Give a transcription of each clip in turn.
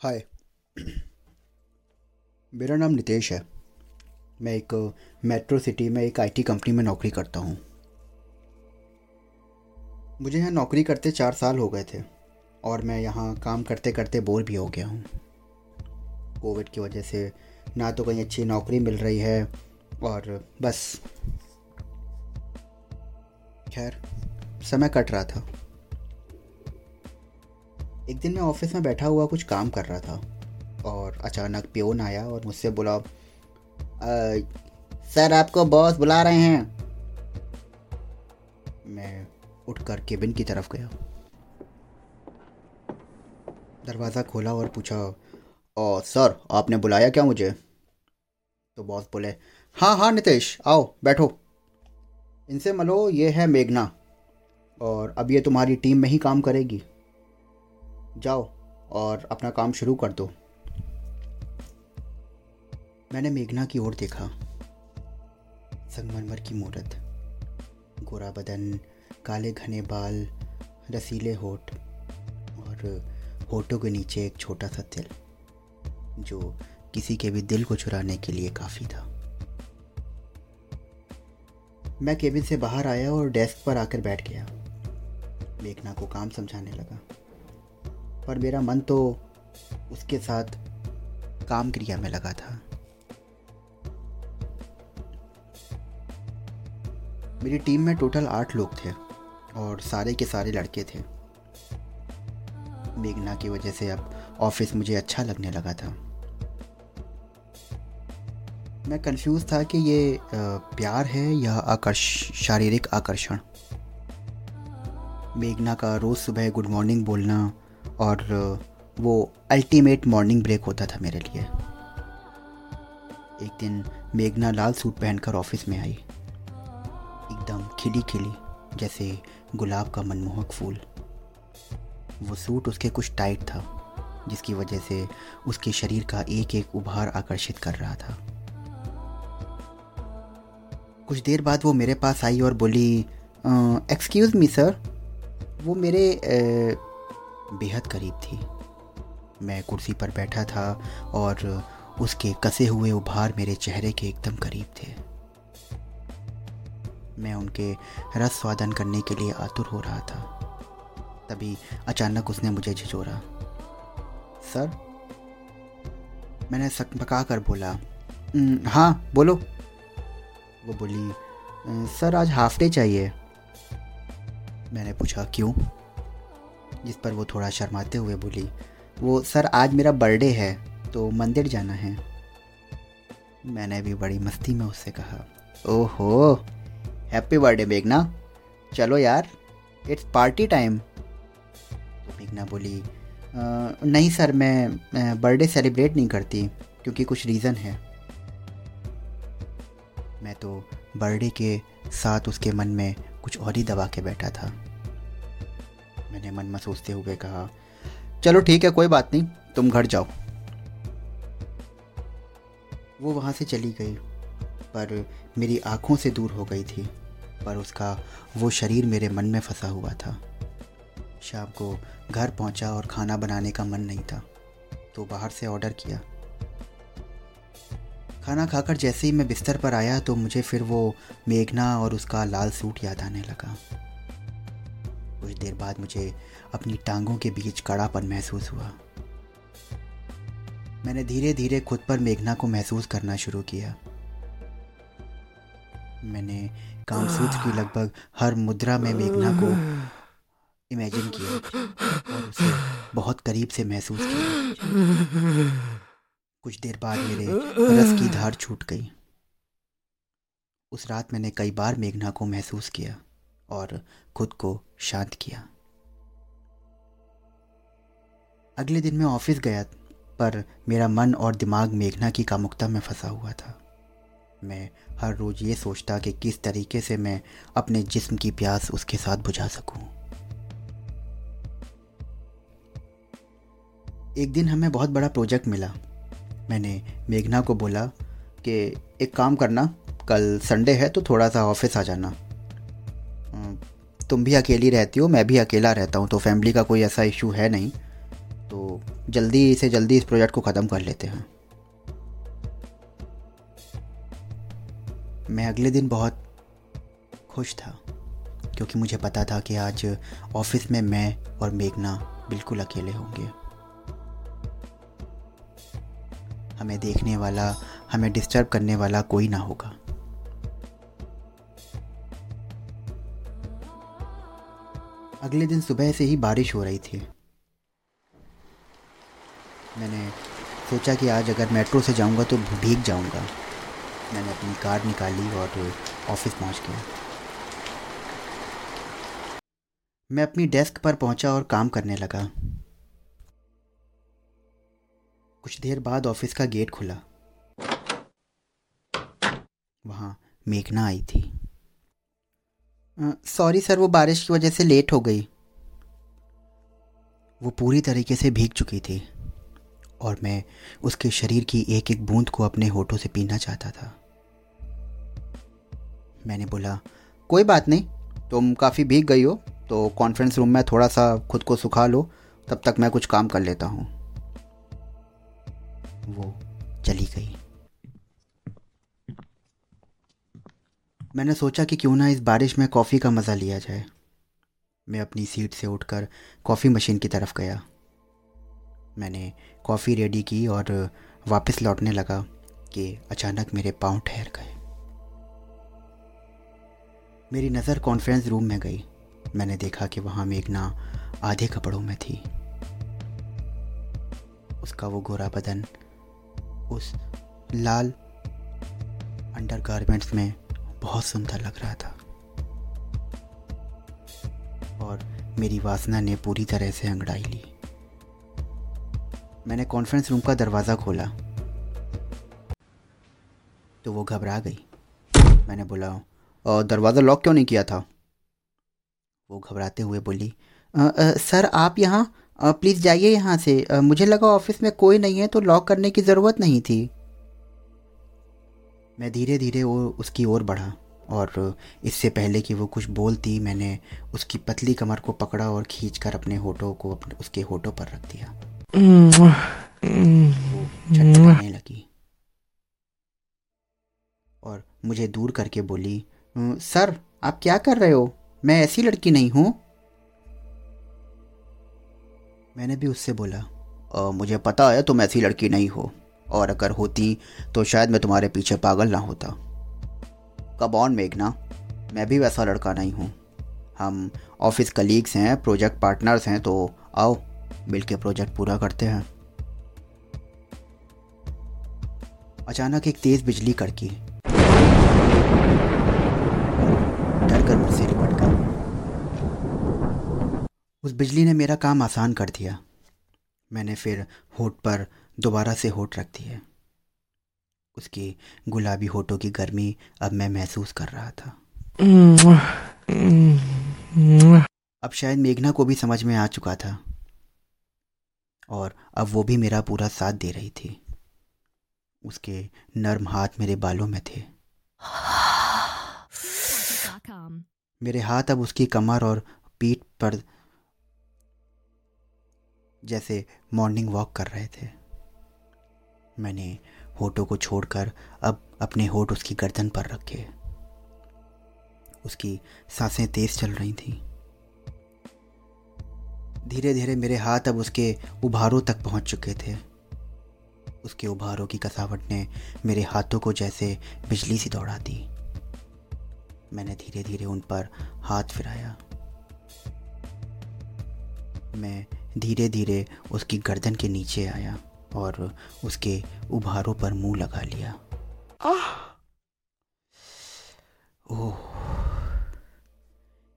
हाय मेरा नाम नितेश है। मैं एक मेट्रो सिटी में एक आईटी कंपनी में नौकरी करता हूँ। मुझे यहाँ नौकरी करते चार साल हो गए थे और मैं यहाँ काम करते करते बोर भी हो गया हूँ। कोविड की वजह से ना तो कहीं अच्छी नौकरी मिल रही है और बस। खैर, समय कट रहा था। एक दिन मैं ऑफ़िस में बैठा हुआ कुछ काम कर रहा था और अचानक प्योन आया और मुझसे बोला सर आपको बॉस बुला रहे हैं। मैं उठकर केबिन की तरफ़ गया। दरवाज़ा खोला और पूछा ओ सर, आपने बुलाया क्या मुझे? तो बॉस बोले हाँ हाँ नितेश, आओ, बैठो। इनसे मलो, ये है मेघना और अब ये तुम्हारी टीम में ही काम करेगी। जाओ और अपना काम शुरू कर दो। मैंने मेघना की ओर देखा। संगमरमर की मूर्त, गोरा बदन, काले घने बाल, रसीले होठ और होठों के नीचे एक छोटा सा तिल, जो किसी के भी दिल को चुराने के लिए काफ़ी था। मैं केबिन से बाहर आया और डेस्क पर आकर बैठ गया। मेघना को काम समझाने लगा। पर मेरा मन तो उसके साथ काम क्रिया में लगा था। मेरी टीम में टोटल आठ लोग थे और सारे के सारे लड़के थे। मेघना की वजह से अब ऑफ़िस मुझे अच्छा लगने लगा था। मैं कंफ्यूज था कि ये प्यार है या आकर्ष, शारीरिक आकर्षण? मेघना का रोज़ सुबह गुड मॉर्निंग बोलना और वो अल्टीमेट मॉर्निंग ब्रेक होता था मेरे लिए। एक दिन मेघना लाल सूट पहनकर ऑफ़िस में आई। एकदम खिली खिली जैसे गुलाब का मनमोहक फूल। वो सूट उसके कुछ टाइट था, जिसकी वजह से उसके शरीर का एक एक उभार आकर्षित कर रहा था। कुछ देर बाद वो मेरे पास आई और बोली एक्सक्यूज़ मी सर वो मेरे बेहद करीब थी। मैं कुर्सी पर बैठा था और उसके कसे हुए उभार मेरे चेहरे के एकदम करीब थे। मैं उनके रस स्वादन करने के लिए आतुर हो रहा था। तभी अचानक उसने मुझे झिझोरा। सर? मैंने सकपका कर बोला हाँ बोलो। वो बोली, सर, आज हाफ़ डे चाहिए। मैंने पूछा, क्यों? जिस पर वो थोड़ा शर्माते हुए बोली, वो सर, आज मेरा बर्थडे है तो मंदिर जाना है। मैंने भी बड़ी मस्ती में उससे कहा, ओहो, हैप्पी बर्थडे मेघना। चलो यार, इट्स पार्टी टाइम। तो मेघना बोली नहीं सर मैं बर्थडे सेलिब्रेट नहीं करती, क्योंकि कुछ रीज़न है। मैं तो बर्थडे के साथ उसके मन में कुछ और ही दबा के बैठा था। मैंने मन में सोचते हुए कहा, चलो ठीक है, कोई बात नहीं, तुम घर जाओ। वो वहाँ से चली गई, पर मेरी आँखों से दूर हो गई थी, पर उसका वो शरीर मेरे मन में फंसा हुआ था। शाम को घर पहुँचा और खाना बनाने का मन नहीं था तो बाहर से ऑर्डर किया। खाना खाकर जैसे ही मैं बिस्तर पर आया तो मुझे फिर वो मेघना और उसका लाल सूट याद आने लगा। कुछ देर बाद मुझे अपनी टांगों के बीच कड़ापन महसूस हुआ। मैंने धीरे धीरे खुद पर मेघना को महसूस करना शुरू किया। मैंने कामसूत्र की लगभग हर मुद्रा में मेघना को इमेजिन किया और उसे बहुत करीब से महसूस किया। कुछ देर बाद मेरे रस की धार छूट गई। उस रात मैंने कई बार मेघना को महसूस किया। और खुद को शांत किया। अगले दिन मैं ऑफ़िस गया पर मेरा मन और दिमाग मेघना की कामुकता में फंसा हुआ था। मैं हर रोज़ ये सोचता कि किस तरीके से मैं अपने जिस्म की प्यास उसके साथ बुझा सकूँ। एक दिन हमें बहुत बड़ा प्रोजेक्ट मिला। मैंने मेघना को बोला कि एक काम करना, कल संडे है तो थोड़ा सा ऑफ़िस आ जाना। तुम भी अकेली रहती हो, मैं भी अकेला रहता हूँ तो फैमिली का कोई ऐसा इशू है नहीं। तो जल्दी से जल्दी इस प्रोजेक्ट को ख़त्म कर लेते हैं। मैं अगले दिन बहुत खुश था, क्योंकि मुझे पता था कि आज ऑफ़िस में मैं और मेघना बिल्कुल अकेले होंगे। हमें देखने वाला, हमें डिस्टर्ब करने वाला कोई ना होगा। अगले दिन सुबह से ही बारिश हो रही थी। मैंने सोचा कि आज अगर मेट्रो से जाऊँगा तो भीग जाऊँगा। मैंने अपनी कार निकाली और ऑफ़िस पहुँच गया। मैं अपनी डेस्क पर पहुँचा और काम करने लगा। कुछ देर बाद ऑफ़िस का गेट खुला। वहाँ मेघना आई थी। सॉरी सर वो बारिश की वजह से लेट हो गई। वो पूरी तरीके से भीग चुकी थी और मैं उसके शरीर की एक एक बूंद को अपने होठों से पीना चाहता था। मैंने बोला, कोई बात नहीं, तुम काफ़ी भीग गई हो तो कॉन्फ्रेंस रूम में थोड़ा सा खुद को सुखा लो, तब तक मैं कुछ काम कर लेता हूँ। वो चली गई। मैंने सोचा कि क्यों ना इस बारिश में कॉफ़ी का मज़ा लिया जाए। मैं अपनी सीट से उठकर कॉफ़ी मशीन की तरफ़ गया। मैंने कॉफ़ी रेडी की और वापस लौटने लगा कि अचानक मेरे पाँव ठहर गए। मेरी नज़र कॉन्फ्रेंस रूम में गई। मैंने देखा कि वहाँ मेघना आधे कपड़ों में थी। उसका वो गोरा बदन उस लाल अंडर गारमेंट्स में बहुत सुंदर लग रहा था। और मेरी वासना ने पूरी तरह से अंगड़ाई ली। मैंने कॉन्फ्रेंस रूम का दरवाज़ा खोला। तो वो घबरा गई। मैंने बोला और दरवाज़ा लॉक क्यों नहीं किया था? वो घबराते हुए बोली आ, आ, सर आप यहाँ प्लीज़ जाइए यहाँ से। आ, मुझे लगा ऑफ़िस में कोई नहीं है तो लॉक करने की ज़रूरत नहीं थी। मैं धीरे धीरे वो उसकी ओर बढ़ा और इससे पहले कि वो कुछ बोलती मैंने उसकी पतली कमर को पकड़ा और खींचकर अपने होठों को अपने, उसके होठों पर रख दिया। लगी। और मुझे दूर करके बोली सर, आप क्या कर रहे हो? मैं ऐसी लड़की नहीं हूँ। मैंने भी उससे बोला मुझे पता है तुम ऐसी लड़की नहीं हो। और अगर होती तो शायद मैं तुम्हारे पीछे पागल ना होता। कब ऑन, मेघना? मैं भी वैसा लड़का नहीं हूँ। हम ऑफ़िस कलीग्स हैं, प्रोजेक्ट पार्टनर्स हैं तो आओ, मिलके प्रोजेक्ट पूरा करते हैं। अचानक एक तेज बिजली कड़की। डर कर मुझसे लिपट गया उस बिजली ने मेरा काम आसान कर दिया। मैंने फिर होठ पर दोबारा से होठ रख दिए उसकी गुलाबी होठों की गर्मी अब मैं महसूस कर रहा था। अब शायद मेघना को भी समझ में आ चुका था। और अब वो भी मेरा पूरा साथ दे रही थी। उसके नर्म हाथ मेरे बालों में थे। मेरे हाथ अब उसकी कमर और पीठ पर जैसे मॉर्निंग वॉक कर रहे थे। मैंने होठों को छोड़कर अब अपने होठ उसकी गर्दन पर रखे। उसकी साँसें तेज चल रही थीं। धीरे धीरे मेरे हाथ अब उसके उभारों तक पहुँच चुके थे। उसके उभारों की कसावट ने मेरे हाथों को जैसे बिजली सी दौड़ा दी। मैंने धीरे धीरे उन पर हाथ फिराया। मैं धीरे धीरे उसकी गर्दन के नीचे आया। और उसके उभारों पर मुँह लगा लिया। ओह।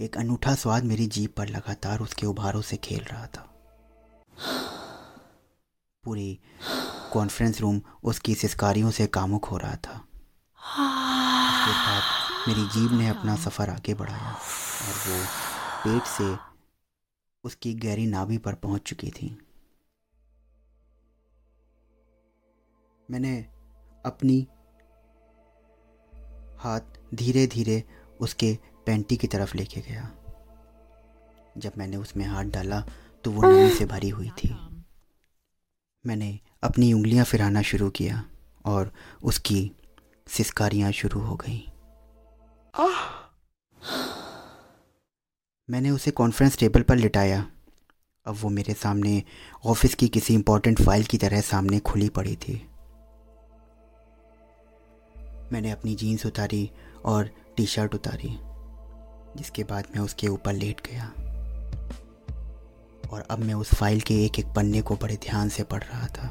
एक अनूठा स्वाद मेरी जीप पर लगातार उसके उभारों से खेल रहा था। पूरी कॉन्फ्रेंस रूम उसकी सिस्कारियों से कामुक हो रहा था। उसके साथ मेरी जीप ने अपना सफ़र आगे बढ़ाया और वो पेट से उसकी गहरी नाभि पर पहुँच चुकी थी। मैंने अपनी हाथ धीरे धीरे उसके पैंटी की तरफ़ लेके गया। जब मैंने उसमें हाथ डाला तो वो नमी से भरी हुई थी। मैंने अपनी उंगलियाँ फिराना शुरू किया और उसकी सिसकारियाँ शुरू हो गईं। मैंने उसे कॉन्फ्रेंस टेबल पर लिटाया। अब वो मेरे सामने ऑफ़िस की किसी इंपॉर्टेंट फ़ाइल की तरह सामने खुली पड़ी थी। मैंने अपनी जीन्स उतारी और टी शर्ट उतारी, जिसके बाद मैं उसके ऊपर लेट गया। और अब मैं उस फ़ाइल के एक एक पन्ने को बड़े ध्यान से पढ़ रहा था।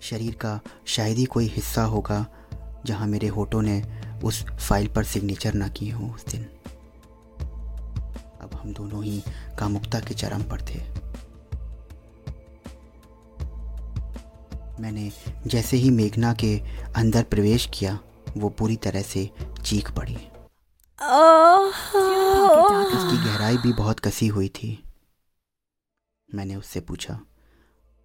शरीर का शायद ही कोई हिस्सा होगा जहाँ मेरे होठों ने उस फ़ाइल पर सिग्नेचर ना किए हों उस दिन। अब हम दोनों ही कामुकता के चरम पर थे। मैंने जैसे ही मेघना के अंदर प्रवेश किया, वो पूरी तरह से चीख पड़ी। उसकी गहराई भी बहुत कसी हुई थी। मैंने उससे पूछा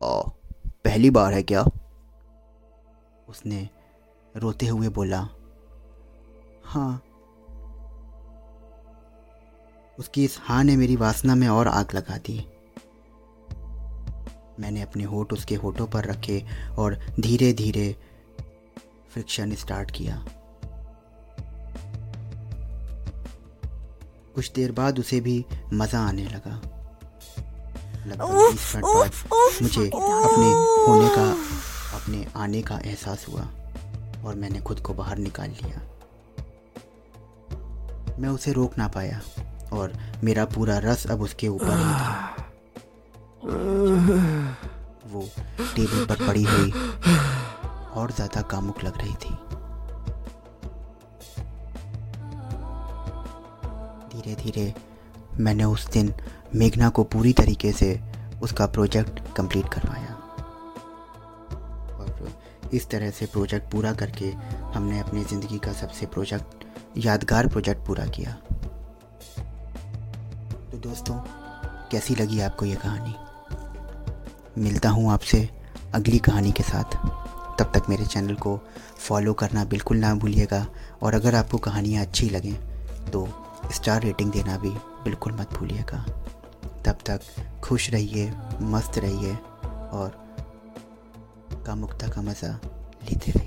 ओ पहली बार है क्या? उसने रोते हुए बोला हाँ। उसकी इस हाँ ने मेरी वासना में और आग लगा दी। मैंने अपने होठ उसके होठों पर रखे और धीरे धीरे फ्रिक्शन स्टार्ट किया। कुछ देर बाद उसे भी मज़ा आने लगा। लगभग बीस मिनट बाद मुझे अपने होने का अपने आने का एहसास हुआ और मैंने खुद को बाहर निकाल लिया। मैं उसे रोक ना पाया और मेरा पूरा रस अब उसके ऊपर ही था। टेबल पर पड़ी हुई और ज़्यादा कामुक लग रही थी। धीरे धीरे मैंने उस दिन मेघना को पूरी तरीके से उसका प्रोजेक्ट कंप्लीट करवाया। और इस तरह से प्रोजेक्ट पूरा करके हमने अपनी ज़िंदगी का सबसे प्रोजेक्ट, यादगार प्रोजेक्ट पूरा किया। तो दोस्तों, कैसी लगी आपको ये कहानी? मिलता हूँ आपसे अगली कहानी के साथ। तब तक मेरे चैनल को फॉलो करना बिल्कुल ना भूलिएगा और अगर आपको कहानियाँ अच्छी लगें तो स्टार रेटिंग देना भी बिल्कुल मत भूलिएगा। तब तक खुश रहिए, मस्त रहिए और कामुकता का मज़ा लेते रहिए।